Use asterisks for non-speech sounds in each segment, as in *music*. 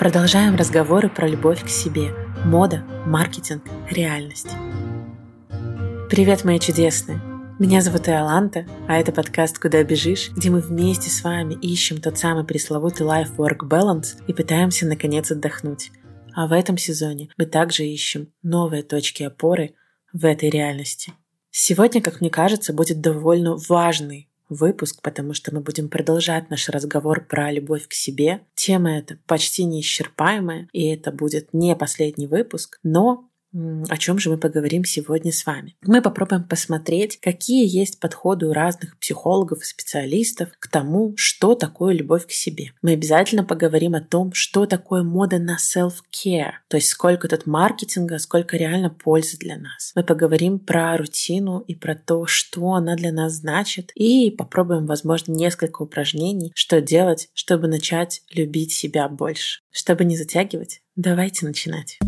Продолжаем разговоры про любовь к себе. Мода, маркетинг, реальность. Привет, мои чудесные! Меня зовут Иоланта, а это подкаст «Куда бежишь», где мы вместе с вами ищем тот самый пресловутый life-work balance и пытаемся наконец отдохнуть. А в этом сезоне мы также ищем новые точки опоры в этой реальности. Сегодня, как мне кажется, будет довольно важный выпуск, потому что мы будем продолжать наш разговор про любовь к себе. Тема эта почти неисчерпаемая, и это будет не последний выпуск, но о чем же мы поговорим сегодня с вами? Мы попробуем посмотреть, какие есть подходы у разных психологов и специалистов к тому, что такое любовь к себе. Мы обязательно поговорим о том, что такое мода на self-care, то есть сколько тут маркетинга, сколько реально пользы для нас. Мы поговорим про рутину и про то, что она для нас значит, и попробуем, возможно, несколько упражнений, что делать, чтобы начать любить себя больше. Чтобы не затягивать, давайте начинать.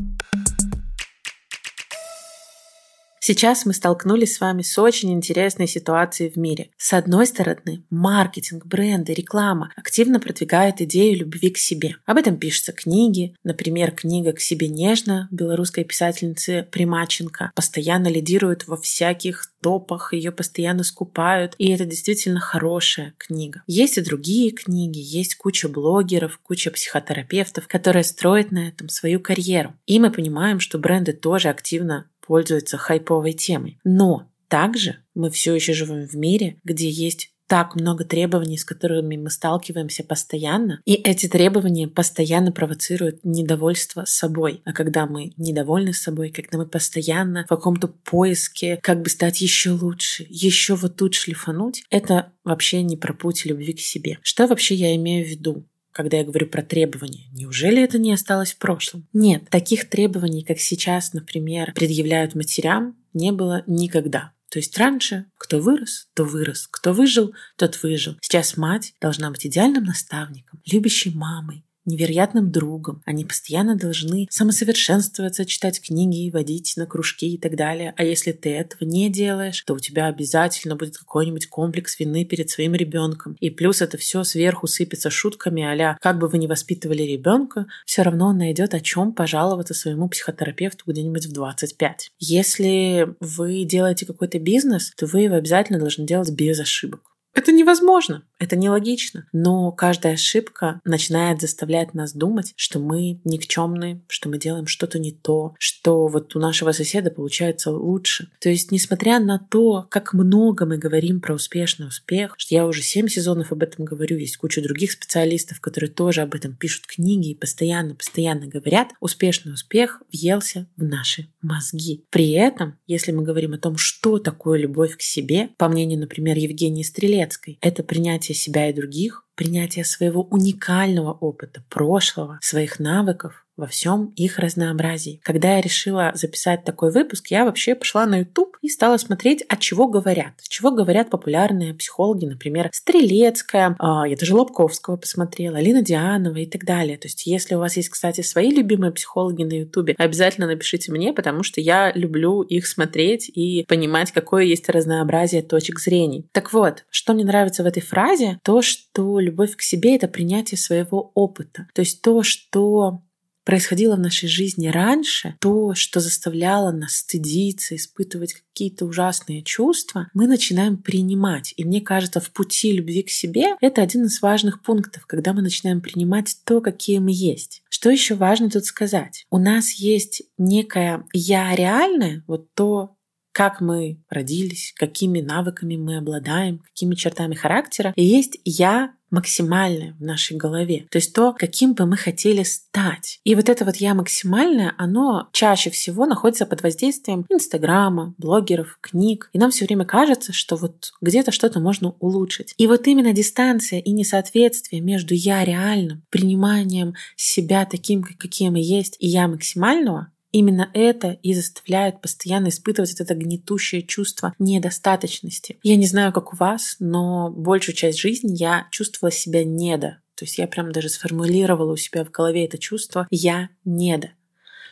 Сейчас мы столкнулись с вами с очень интересной ситуацией в мире. С одной стороны, маркетинг, бренды, реклама активно продвигают идею любви к себе. Об этом пишутся книги. Например, книга «К себе нежно» белорусской писательницы Примаченко постоянно лидирует во всяких топах, ее постоянно скупают, и это действительно хорошая книга. Есть и другие книги, есть куча блогеров, куча психотерапевтов, которые строят на этом свою карьеру. И мы понимаем, что бренды тоже активно пользуется хайповой темой. Но также мы все еще живем в мире, где есть так много требований, с которыми мы сталкиваемся постоянно, и эти требования постоянно провоцируют недовольство собой. А когда мы недовольны собой, когда мы постоянно в каком-то поиске, как бы стать еще лучше, еще вот тут шлифануть, это вообще не про путь любви к себе. Что вообще я имею в виду? Когда я говорю про требования. Неужели это не осталось в прошлом? Нет, таких требований, как сейчас, например, предъявляют матерям, не было никогда. То есть раньше кто вырос, то вырос, кто выжил, тот выжил. Сейчас мать должна быть идеальным наставником, любящей мамой, невероятным другом. Они постоянно должны самосовершенствоваться, читать книги, водить на кружки и так далее. А если ты этого не делаешь, то у тебя обязательно будет какой-нибудь комплекс вины перед своим ребенком. И плюс это все сверху сыпется шутками а как бы вы ни воспитывали ребенка, все равно он найдет о чем пожаловаться своему психотерапевту где-нибудь в 25. Если вы делаете какой-то бизнес, то вы его обязательно должны делать без ошибок. Это невозможно, это нелогично. Но каждая ошибка начинает заставлять нас думать, что мы никчемные, что мы делаем что-то не то, что вот у нашего соседа получается лучше. То есть, несмотря на то, как много мы говорим про успешный успех, что я уже семь сезонов об этом говорю, есть куча других специалистов, которые тоже об этом пишут книги и постоянно-постоянно говорят, успешный успех въелся в наши мозги. При этом, если мы говорим о том, что такое любовь к себе, по мнению, например, Евгении Стрелец, Советской. Это принятие себя и других, принятие своего уникального опыта, прошлого, своих навыков, во всем их разнообразии. Когда я решила записать такой выпуск, я вообще пошла на YouTube и стала смотреть, о чего говорят. Чего говорят популярные психологи, например, Стрелецкая, а, я даже Лобковского посмотрела, Алина Дианова и так далее. То есть, если у вас есть, кстати, свои любимые психологи на YouTube, обязательно напишите мне, потому что я люблю их смотреть и понимать, какое есть разнообразие точек зрения. Так вот, что мне нравится в этой фразе, то, что любовь к себе — это принятие своего опыта. То есть то, что происходило в нашей жизни раньше, то, что заставляло нас стыдиться, испытывать какие-то ужасные чувства, мы начинаем принимать. И мне кажется, в пути любви к себе это один из важных пунктов, когда мы начинаем принимать то, какие мы есть. Что еще важно тут сказать? У нас есть некое «я реальное», вот то, как мы родились, какими навыками мы обладаем, какими чертами характера. И есть я максимальное в нашей голове. То есть то, каким бы мы хотели стать. И вот это вот я максимальное, оно чаще всего находится под воздействием Инстаграма, блогеров, книг. И нам все время кажется, что вот где-то что-то можно улучшить. И вот именно дистанция и несоответствие между я реальным, приниманием себя таким, каким мы есть, и я максимального, Именно это и заставляет постоянно испытывать это гнетущее чувство недостаточности. Я не знаю, как у вас, но большую часть жизни я чувствовала себя недо. То есть я прям даже сформулировала у себя в голове это чувство «я недо».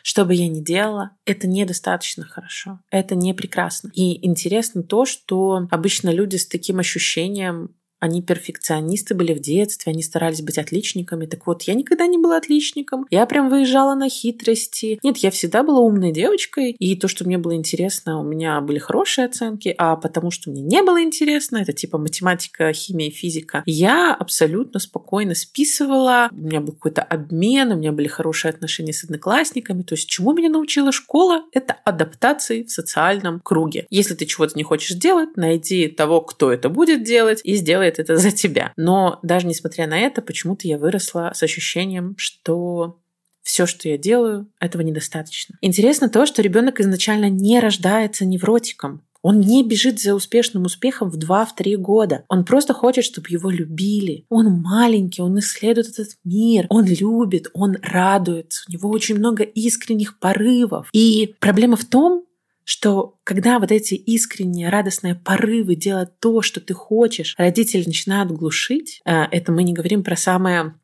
Что бы я ни делала, это недостаточно хорошо, это не прекрасно. И интересно то, что обычно люди с таким ощущением они перфекционисты были в детстве, они старались быть отличниками. Так вот, я никогда не была отличником. Я прям выезжала на хитрости. Нет, я всегда была умной девочкой. И то, что мне было интересно, у меня были хорошие оценки. А потому что мне не было интересно, это типа математика, химия, физика, я абсолютно спокойно списывала. У меня был какой-то обмен, у меня были хорошие отношения с одноклассниками. То есть, чему меня научила школа? Это адаптации в социальном круге. Если ты чего-то не хочешь делать, найди того, кто это будет делать, и сделай делает это за тебя. Но даже несмотря на это, почему-то я выросла с ощущением, что все, что я делаю, этого недостаточно. Интересно то, что ребенок изначально не рождается невротиком. Он не бежит за успешным успехом в 2-3 года. Он просто хочет, чтобы его любили. Он маленький, он исследует этот мир, он любит, он радуется. У него очень много искренних порывов. И проблема в том, что когда вот эти искренние радостные порывы делать то, что ты хочешь, родители начинают глушить, э, это мы не говорим про самые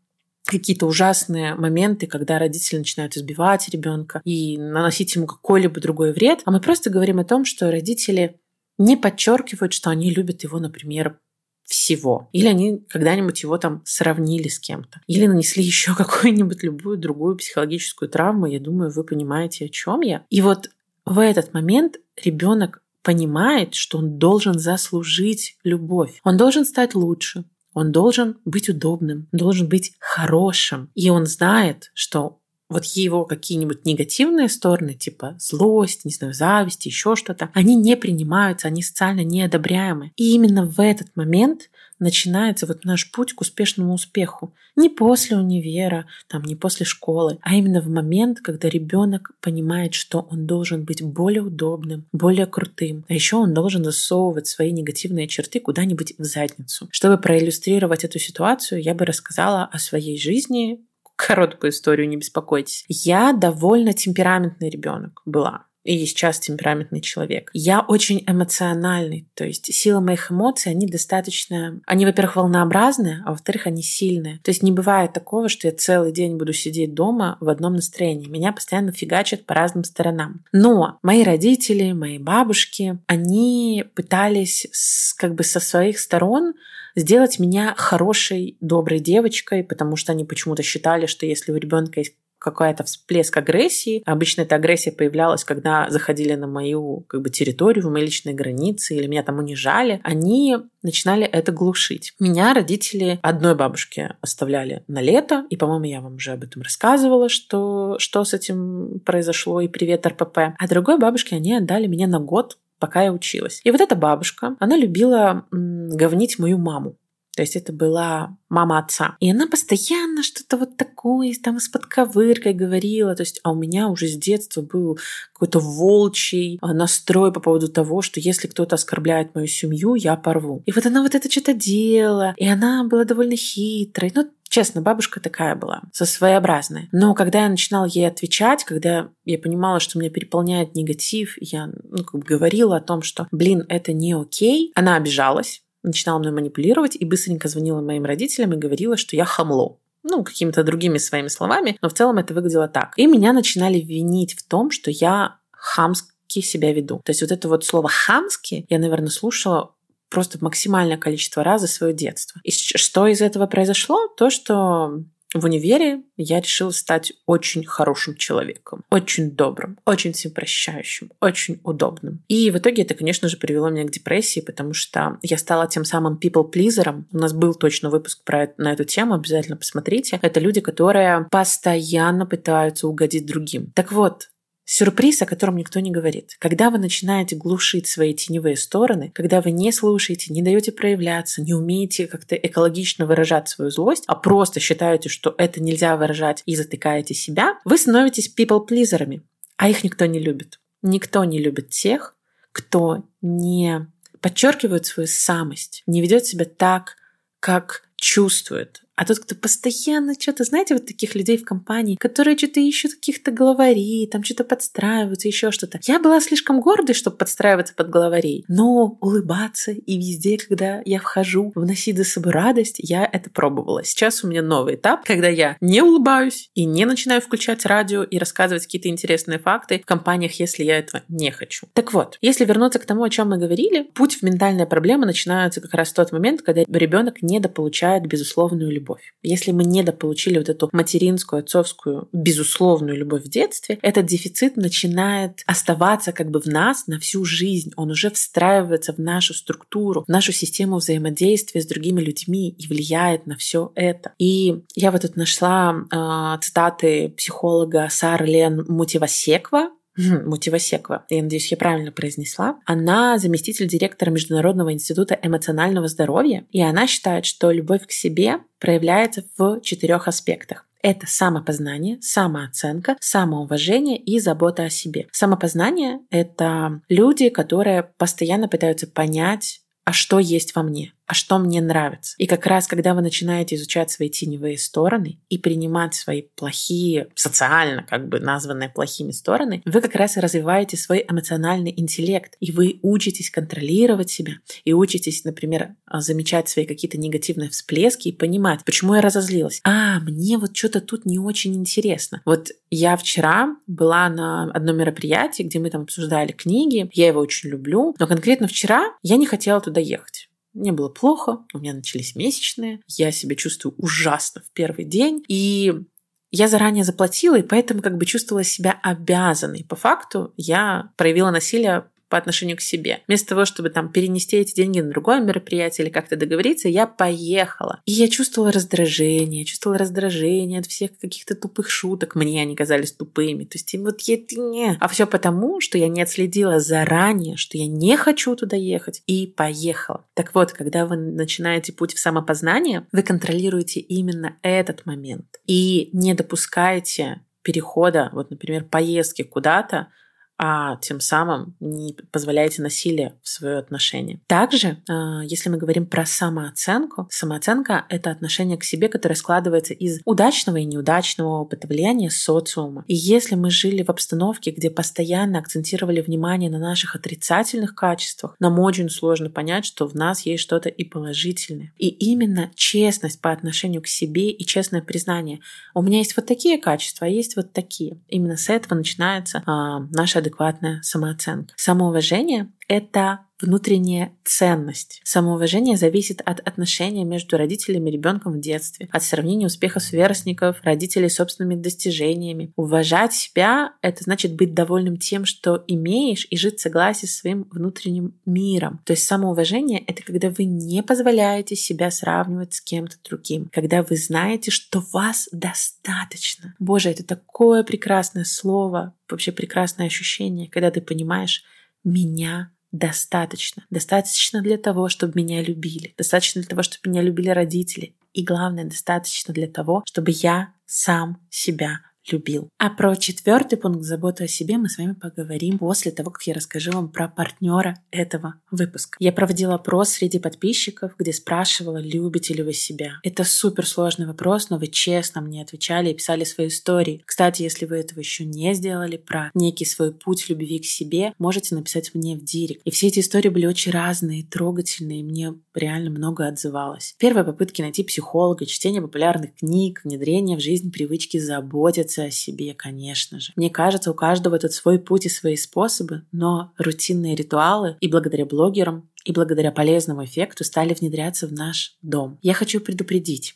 какие-то ужасные моменты, когда родители начинают избивать ребенка и наносить ему какой-либо другой вред, а мы просто говорим о том, что родители не подчеркивают, что они любят его, например, всего. Или они когда-нибудь его там сравнили с кем-то. Или нанесли еще *laughs* какую-нибудь любую другую психологическую травму. Я думаю, вы понимаете, о чем я. И вот в этот момент ребенок понимает, что он должен заслужить любовь. Он должен стать лучше. Он должен быть удобным, должен быть хорошим. И он знает, что вот его какие-нибудь негативные стороны, типа злость, не знаю, зависть, еще что-то, они не принимаются, они социально неодобряемы. И именно в этот момент начинается вот наш путь к успешному успеху. Не после универа, там, не после школы, а именно в момент, когда ребенок понимает, что он должен быть более удобным, более крутым. А еще он должен засовывать свои негативные черты куда-нибудь в задницу. Чтобы проиллюстрировать эту ситуацию, я бы рассказала о своей жизни короткую историю, не беспокойтесь. Я довольно темпераментный ребенок была и сейчас темпераментный человек. Я очень эмоциональный, то есть сила моих эмоций, они достаточно... Они, во-первых, волнообразные, а во-вторых, они сильные. То есть не бывает такого, что я целый день буду сидеть дома в одном настроении. Меня постоянно фигачат по разным сторонам. Но мои родители, мои бабушки, они пытались с, как бы со своих сторон сделать меня хорошей, доброй девочкой, потому что они почему-то считали, что если у ребенка есть какая-то всплеск агрессии. Обычно эта агрессия появлялась, когда заходили на мою как бы, территорию, в мои личные границы, или меня там унижали. Они начинали это глушить. Меня родители одной бабушки оставляли на лето, и, по-моему, я вам уже об этом рассказывала, что, что с этим произошло, и привет РПП. А другой бабушке они отдали меня на год пока я училась. И вот эта бабушка, она любила м, говнить мою маму. То есть это была мама отца. И она постоянно что-то вот такое, там из-под ковыркой говорила. То есть, а у меня уже с детства был какой-то волчий а, настрой по поводу того, что если кто-то оскорбляет мою семью, я порву. И вот она вот это что-то делала. И она была довольно хитрой. Ну, Честно, бабушка такая была, со своеобразной. Но когда я начинала ей отвечать, когда я понимала, что меня переполняет негатив, я ну, как бы говорила о том, что, блин, это не окей, она обижалась, начинала мной манипулировать и быстренько звонила моим родителям и говорила, что я хамло ну, какими-то другими своими словами, но в целом это выглядело так. И меня начинали винить в том, что я хамски себя веду. То есть вот это вот слово «хамски» я, наверное, слушала просто максимальное количество раз за свое детство. И что из этого произошло? То, что в универе я решила стать очень хорошим человеком, очень добрым, очень всепрощающим, очень удобным. И в итоге это, конечно же, привело меня к депрессии, потому что я стала тем самым people-pleaserом. У нас был точно выпуск про, на эту тему, обязательно посмотрите. Это люди, которые постоянно пытаются угодить другим. Так вот, Сюрприз, о котором никто не говорит. Когда вы начинаете глушить свои теневые стороны, когда вы не слушаете, не даете проявляться, не умеете как-то экологично выражать свою злость, а просто считаете, что это нельзя выражать и затыкаете себя, вы становитесь people-плизерами, а их никто не любит. Никто не любит тех, кто не подчеркивает свою самость, не ведет себя так, как чувствует, А тот, кто постоянно что-то, знаете, вот таких людей в компании, которые что-то ищут каких-то главарей, там что-то подстраиваются, еще что-то. Я была слишком гордой, чтобы подстраиваться под главарей, но улыбаться и везде, когда я вхожу, вносить за собой радость, я это пробовала. Сейчас у меня новый этап, когда я не улыбаюсь и не начинаю включать радио и рассказывать какие-то интересные факты в компаниях, если я этого не хочу. Так вот, если вернуться к тому, о чем мы говорили, путь в ментальные проблемы начинается как раз в тот момент, когда ребенок недополучает безусловную любовь. Если мы недополучили вот эту материнскую, отцовскую, безусловную любовь в детстве, этот дефицит начинает оставаться как бы в нас на всю жизнь. Он уже встраивается в нашу структуру, в нашу систему взаимодействия с другими людьми и влияет на все это. И я вот тут нашла э, цитаты психолога Сары Лен Мутивасеква, Мутивасеква, я надеюсь, я правильно произнесла. Она заместитель директора Международного института эмоционального здоровья, и она считает, что любовь к себе проявляется в четырех аспектах. Это самопознание, самооценка, самоуважение и забота о себе. Самопознание — это люди, которые постоянно пытаются понять, а что есть во мне, а что мне нравится. И как раз, когда вы начинаете изучать свои теневые стороны и принимать свои плохие, социально как бы названные плохими стороны, вы как раз и развиваете свой эмоциональный интеллект. И вы учитесь контролировать себя. И учитесь, например, замечать свои какие-то негативные всплески и понимать, почему я разозлилась. А, мне вот что-то тут не очень интересно. Вот я вчера была на одном мероприятии, где мы там обсуждали книги. Я его очень люблю. Но конкретно вчера я не хотела туда доехать. Мне было плохо, у меня начались месячные, я себя чувствую ужасно в первый день, и я заранее заплатила, и поэтому как бы чувствовала себя обязанной. По факту я проявила насилие по отношению к себе. Вместо того, чтобы там перенести эти деньги на другое мероприятие или как-то договориться, я поехала. И я чувствовала раздражение, чувствовала раздражение от всех каких-то тупых шуток. Мне они казались тупыми. То есть вот я не. А все потому, что я не отследила заранее, что я не хочу туда ехать и поехала. Так вот, когда вы начинаете путь в самопознание, вы контролируете именно этот момент и не допускаете перехода, вот, например, поездки куда-то, а тем самым не позволяете насилие в свое отношение. Также, а, если мы говорим про самооценку, самооценка — это отношение к себе, которое складывается из удачного и неудачного опыта, влияния социума. И если мы жили в обстановке, где постоянно акцентировали внимание на наших отрицательных качествах, нам очень сложно понять, что в нас есть что-то и положительное. И именно честность по отношению к себе и честное признание. У меня есть вот такие качества, а есть вот такие. Именно с этого начинается а, наша адекватная самооценка. Самоуважение — это внутренняя ценность. Самоуважение зависит от отношения между родителями и ребенком в детстве, от сравнения успехов сверстников, родителей собственными достижениями. Уважать себя — это значит быть довольным тем, что имеешь, и жить в согласии с своим внутренним миром. То есть самоуважение — это когда вы не позволяете себя сравнивать с кем-то другим, когда вы знаете, что вас достаточно. Боже, это такое прекрасное слово, вообще прекрасное ощущение, когда ты понимаешь, меня достаточно. Достаточно для того, чтобы меня любили. Достаточно для того, чтобы меня любили родители. И главное, достаточно для того, чтобы я сам себя любил. А про четвертый пункт заботы о себе мы с вами поговорим после того, как я расскажу вам про партнера этого выпуска. Я проводила опрос среди подписчиков, где спрашивала, любите ли вы себя. Это супер сложный вопрос, но вы честно мне отвечали и писали свои истории. Кстати, если вы этого еще не сделали, про некий свой путь любви к себе, можете написать мне в директ. И все эти истории были очень разные, трогательные, и мне реально много отзывалось. Первые попытки найти психолога, чтение популярных книг, внедрение в жизнь привычки заботиться заботиться о себе, конечно же. Мне кажется, у каждого тут свой путь и свои способы, но рутинные ритуалы и благодаря блогерам, и благодаря полезному эффекту стали внедряться в наш дом. Я хочу предупредить.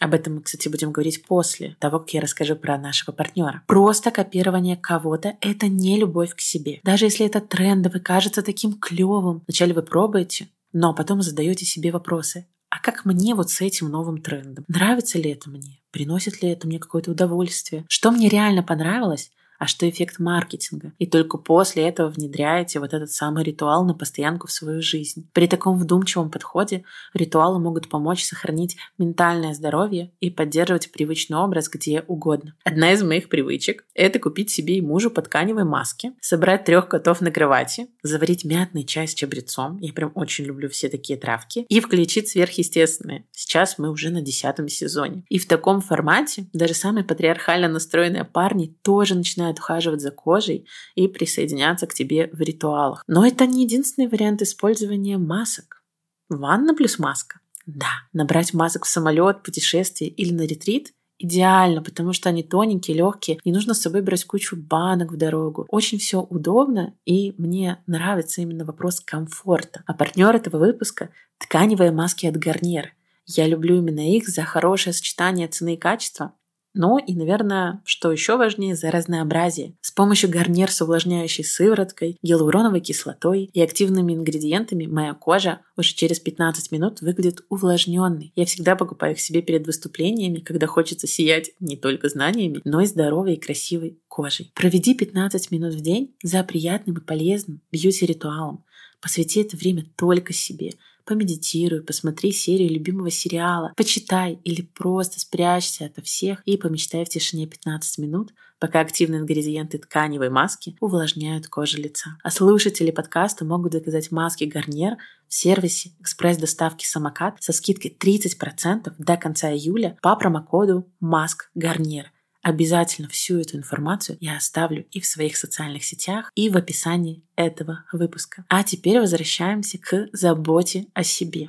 Об этом мы, кстати, будем говорить после того, как я расскажу про нашего партнера. Просто копирование кого-то – это не любовь к себе. Даже если это трендовый, кажется таким клевым. Вначале вы пробуете, но потом задаете себе вопросы как мне вот с этим новым трендом? Нравится ли это мне? Приносит ли это мне какое-то удовольствие? Что мне реально понравилось, а что эффект маркетинга. И только после этого внедряете вот этот самый ритуал на постоянку в свою жизнь. При таком вдумчивом подходе ритуалы могут помочь сохранить ментальное здоровье и поддерживать привычный образ где угодно. Одна из моих привычек – это купить себе и мужу по тканевой маске, собрать трех котов на кровати, заварить мятный чай с чабрецом, я прям очень люблю все такие травки, и включить сверхъестественное. Сейчас мы уже на десятом сезоне. И в таком формате даже самые патриархально настроенные парни тоже начинают ухаживать за кожей и присоединяться к тебе в ритуалах. Но это не единственный вариант использования масок. Ванна плюс маска. Да, набрать масок в самолет, путешествие или на ретрит идеально, потому что они тоненькие, легкие. Не нужно с собой брать кучу банок в дорогу. Очень все удобно, и мне нравится именно вопрос комфорта. А партнер этого выпуска – тканевые маски от Garnier. Я люблю именно их за хорошее сочетание цены и качества. Ну и, наверное, что еще важнее, за разнообразие. С помощью гарнир с увлажняющей сывороткой, гиалуроновой кислотой и активными ингредиентами моя кожа уже через 15 минут выглядит увлажненной. Я всегда покупаю их себе перед выступлениями, когда хочется сиять не только знаниями, но и здоровой и красивой кожей. Проведи 15 минут в день за приятным и полезным бьюти-ритуалом. Посвяти это время только себе – помедитируй, посмотри серию любимого сериала, почитай или просто спрячься ото всех и помечтай в тишине 15 минут, пока активные ингредиенты тканевой маски увлажняют кожу лица. А слушатели подкаста могут заказать маски Гарниер в сервисе экспресс-доставки «Самокат» со скидкой 30% до конца июля по промокоду «Маск Гарниер». Обязательно всю эту информацию я оставлю и в своих социальных сетях, и в описании этого выпуска. А теперь возвращаемся к заботе о себе.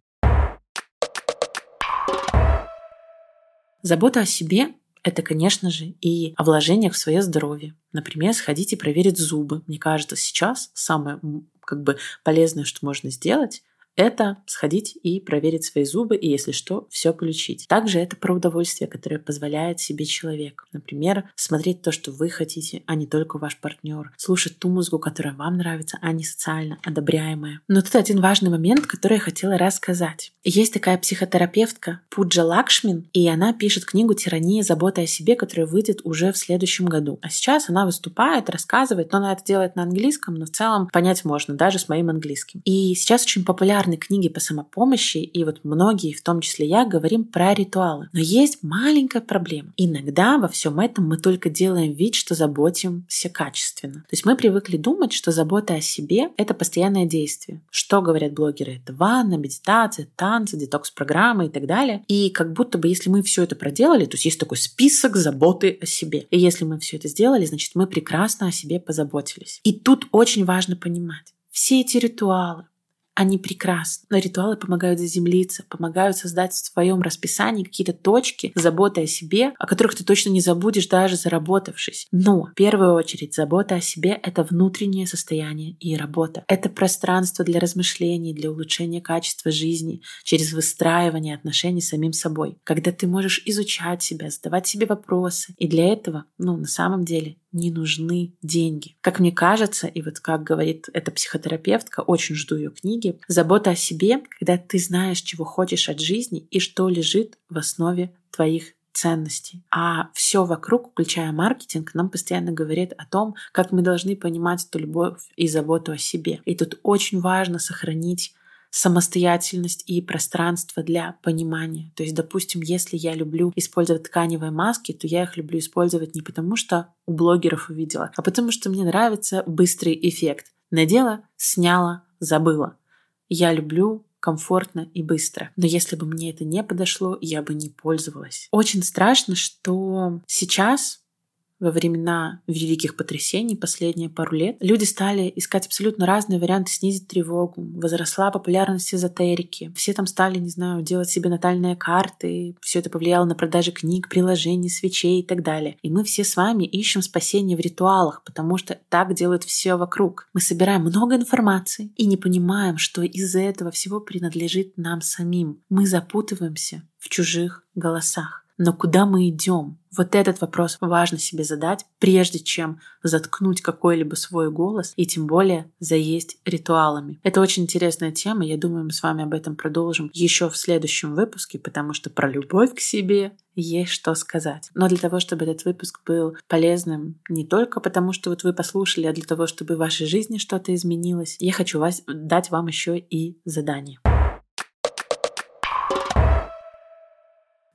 Забота о себе это, конечно же, и о вложениях в свое здоровье. Например, сходите проверить зубы. Мне кажется, сейчас самое как бы полезное, что можно сделать, это сходить и проверить свои зубы, и если что, все включить. Также это про удовольствие, которое позволяет себе человек. Например, смотреть то, что вы хотите, а не только ваш партнер. Слушать ту музыку, которая вам нравится, а не социально одобряемая. Но тут один важный момент, который я хотела рассказать. Есть такая психотерапевтка Пуджа Лакшмин, и она пишет книгу «Тирания. Забота о себе», которая выйдет уже в следующем году. А сейчас она выступает, рассказывает, но она это делает на английском, но в целом понять можно, даже с моим английским. И сейчас очень популярна популярны книги по самопомощи, и вот многие, в том числе я, говорим про ритуалы. Но есть маленькая проблема. Иногда во всем этом мы только делаем вид, что заботимся качественно. То есть мы привыкли думать, что забота о себе — это постоянное действие. Что говорят блогеры? Это ванна, медитация, танцы, детокс-программы и так далее. И как будто бы если мы все это проделали, то есть есть такой список заботы о себе. И если мы все это сделали, значит мы прекрасно о себе позаботились. И тут очень важно понимать, все эти ритуалы, они прекрасны. Но ритуалы помогают заземлиться, помогают создать в твоем расписании какие-то точки заботы о себе, о которых ты точно не забудешь, даже заработавшись. Но в первую очередь забота о себе — это внутреннее состояние и работа. Это пространство для размышлений, для улучшения качества жизни через выстраивание отношений с самим собой. Когда ты можешь изучать себя, задавать себе вопросы. И для этого, ну, на самом деле, не нужны деньги. Как мне кажется, и вот как говорит эта психотерапевтка, очень жду ее книги, забота о себе, когда ты знаешь, чего хочешь от жизни и что лежит в основе твоих ценностей. А все вокруг, включая маркетинг, нам постоянно говорит о том, как мы должны понимать эту любовь и заботу о себе. И тут очень важно сохранить самостоятельность и пространство для понимания. То есть, допустим, если я люблю использовать тканевые маски, то я их люблю использовать не потому, что у блогеров увидела, а потому что мне нравится быстрый эффект. Надела, сняла, забыла. Я люблю комфортно и быстро. Но если бы мне это не подошло, я бы не пользовалась. Очень страшно, что сейчас во времена великих потрясений последние пару лет люди стали искать абсолютно разные варианты снизить тревогу. Возросла популярность эзотерики. Все там стали, не знаю, делать себе натальные карты. Все это повлияло на продажи книг, приложений, свечей и так далее. И мы все с вами ищем спасение в ритуалах, потому что так делают все вокруг. Мы собираем много информации и не понимаем, что из-за этого всего принадлежит нам самим. Мы запутываемся в чужих голосах. Но куда мы идем? Вот этот вопрос важно себе задать, прежде чем заткнуть какой-либо свой голос и тем более заесть ритуалами. Это очень интересная тема, я думаю, мы с вами об этом продолжим еще в следующем выпуске, потому что про любовь к себе есть что сказать. Но для того, чтобы этот выпуск был полезным не только потому, что вот вы послушали, а для того, чтобы в вашей жизни что-то изменилось, я хочу вас, дать вам еще и задание.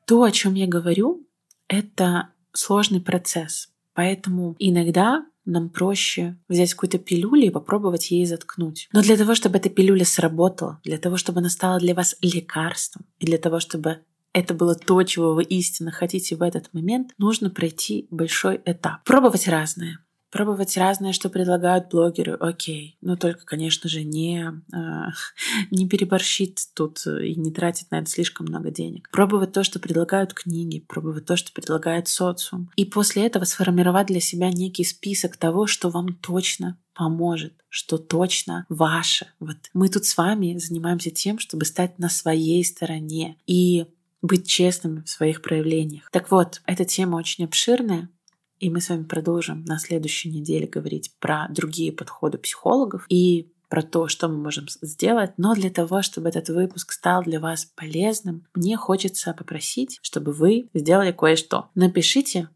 То, о чем я говорю, это сложный процесс. Поэтому иногда нам проще взять какую-то пилюлю и попробовать ей заткнуть. Но для того, чтобы эта пилюля сработала, для того, чтобы она стала для вас лекарством, и для того, чтобы это было то, чего вы истинно хотите в этот момент, нужно пройти большой этап. Пробовать разное пробовать разное, что предлагают блогеры, окей. Но только, конечно же, не, э, *laughs* не переборщить тут и не тратить на это слишком много денег. Пробовать то, что предлагают книги, пробовать то, что предлагает социум. И после этого сформировать для себя некий список того, что вам точно поможет, что точно ваше. Вот мы тут с вами занимаемся тем, чтобы стать на своей стороне и быть честными в своих проявлениях. Так вот, эта тема очень обширная, и мы с вами продолжим на следующей неделе говорить про другие подходы психологов и про то, что мы можем сделать. Но для того, чтобы этот выпуск стал для вас полезным, мне хочется попросить, чтобы вы сделали кое-что. Напишите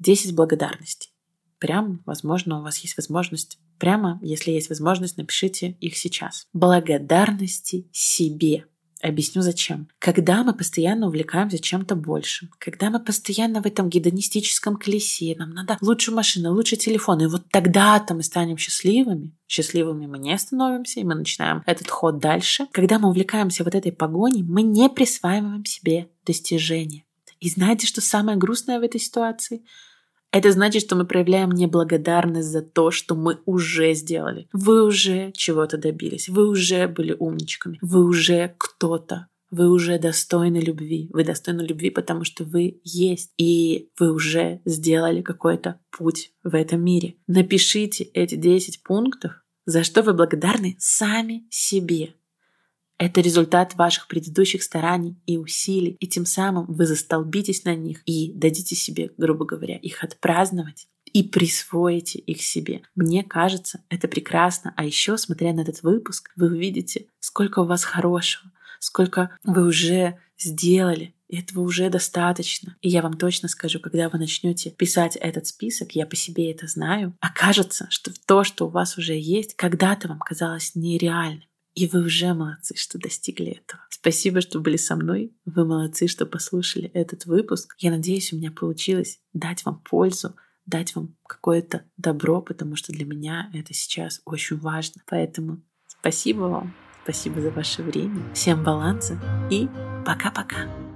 10 благодарностей. Прям, возможно, у вас есть возможность Прямо, если есть возможность, напишите их сейчас. Благодарности себе. Объясню зачем. Когда мы постоянно увлекаемся чем-то большим, когда мы постоянно в этом гедонистическом колесе, нам надо лучшую машину, лучший телефон, и вот тогда-то мы станем счастливыми. Счастливыми мы не становимся, и мы начинаем этот ход дальше. Когда мы увлекаемся вот этой погоней, мы не присваиваем себе достижения. И знаете, что самое грустное в этой ситуации? Это значит, что мы проявляем неблагодарность за то, что мы уже сделали. Вы уже чего-то добились, вы уже были умничками, вы уже кто-то, вы уже достойны любви. Вы достойны любви, потому что вы есть. И вы уже сделали какой-то путь в этом мире. Напишите эти 10 пунктов, за что вы благодарны сами себе. Это результат ваших предыдущих стараний и усилий, и тем самым вы застолбитесь на них и дадите себе, грубо говоря, их отпраздновать и присвоите их себе. Мне кажется, это прекрасно. А еще, смотря на этот выпуск, вы увидите, сколько у вас хорошего, сколько вы уже сделали, и этого уже достаточно. И я вам точно скажу, когда вы начнете писать этот список, я по себе это знаю, окажется, что то, что у вас уже есть, когда-то вам казалось нереальным. И вы уже молодцы, что достигли этого. Спасибо, что были со мной. Вы молодцы, что послушали этот выпуск. Я надеюсь, у меня получилось дать вам пользу, дать вам какое-то добро, потому что для меня это сейчас очень важно. Поэтому спасибо вам. Спасибо за ваше время. Всем баланса и пока-пока.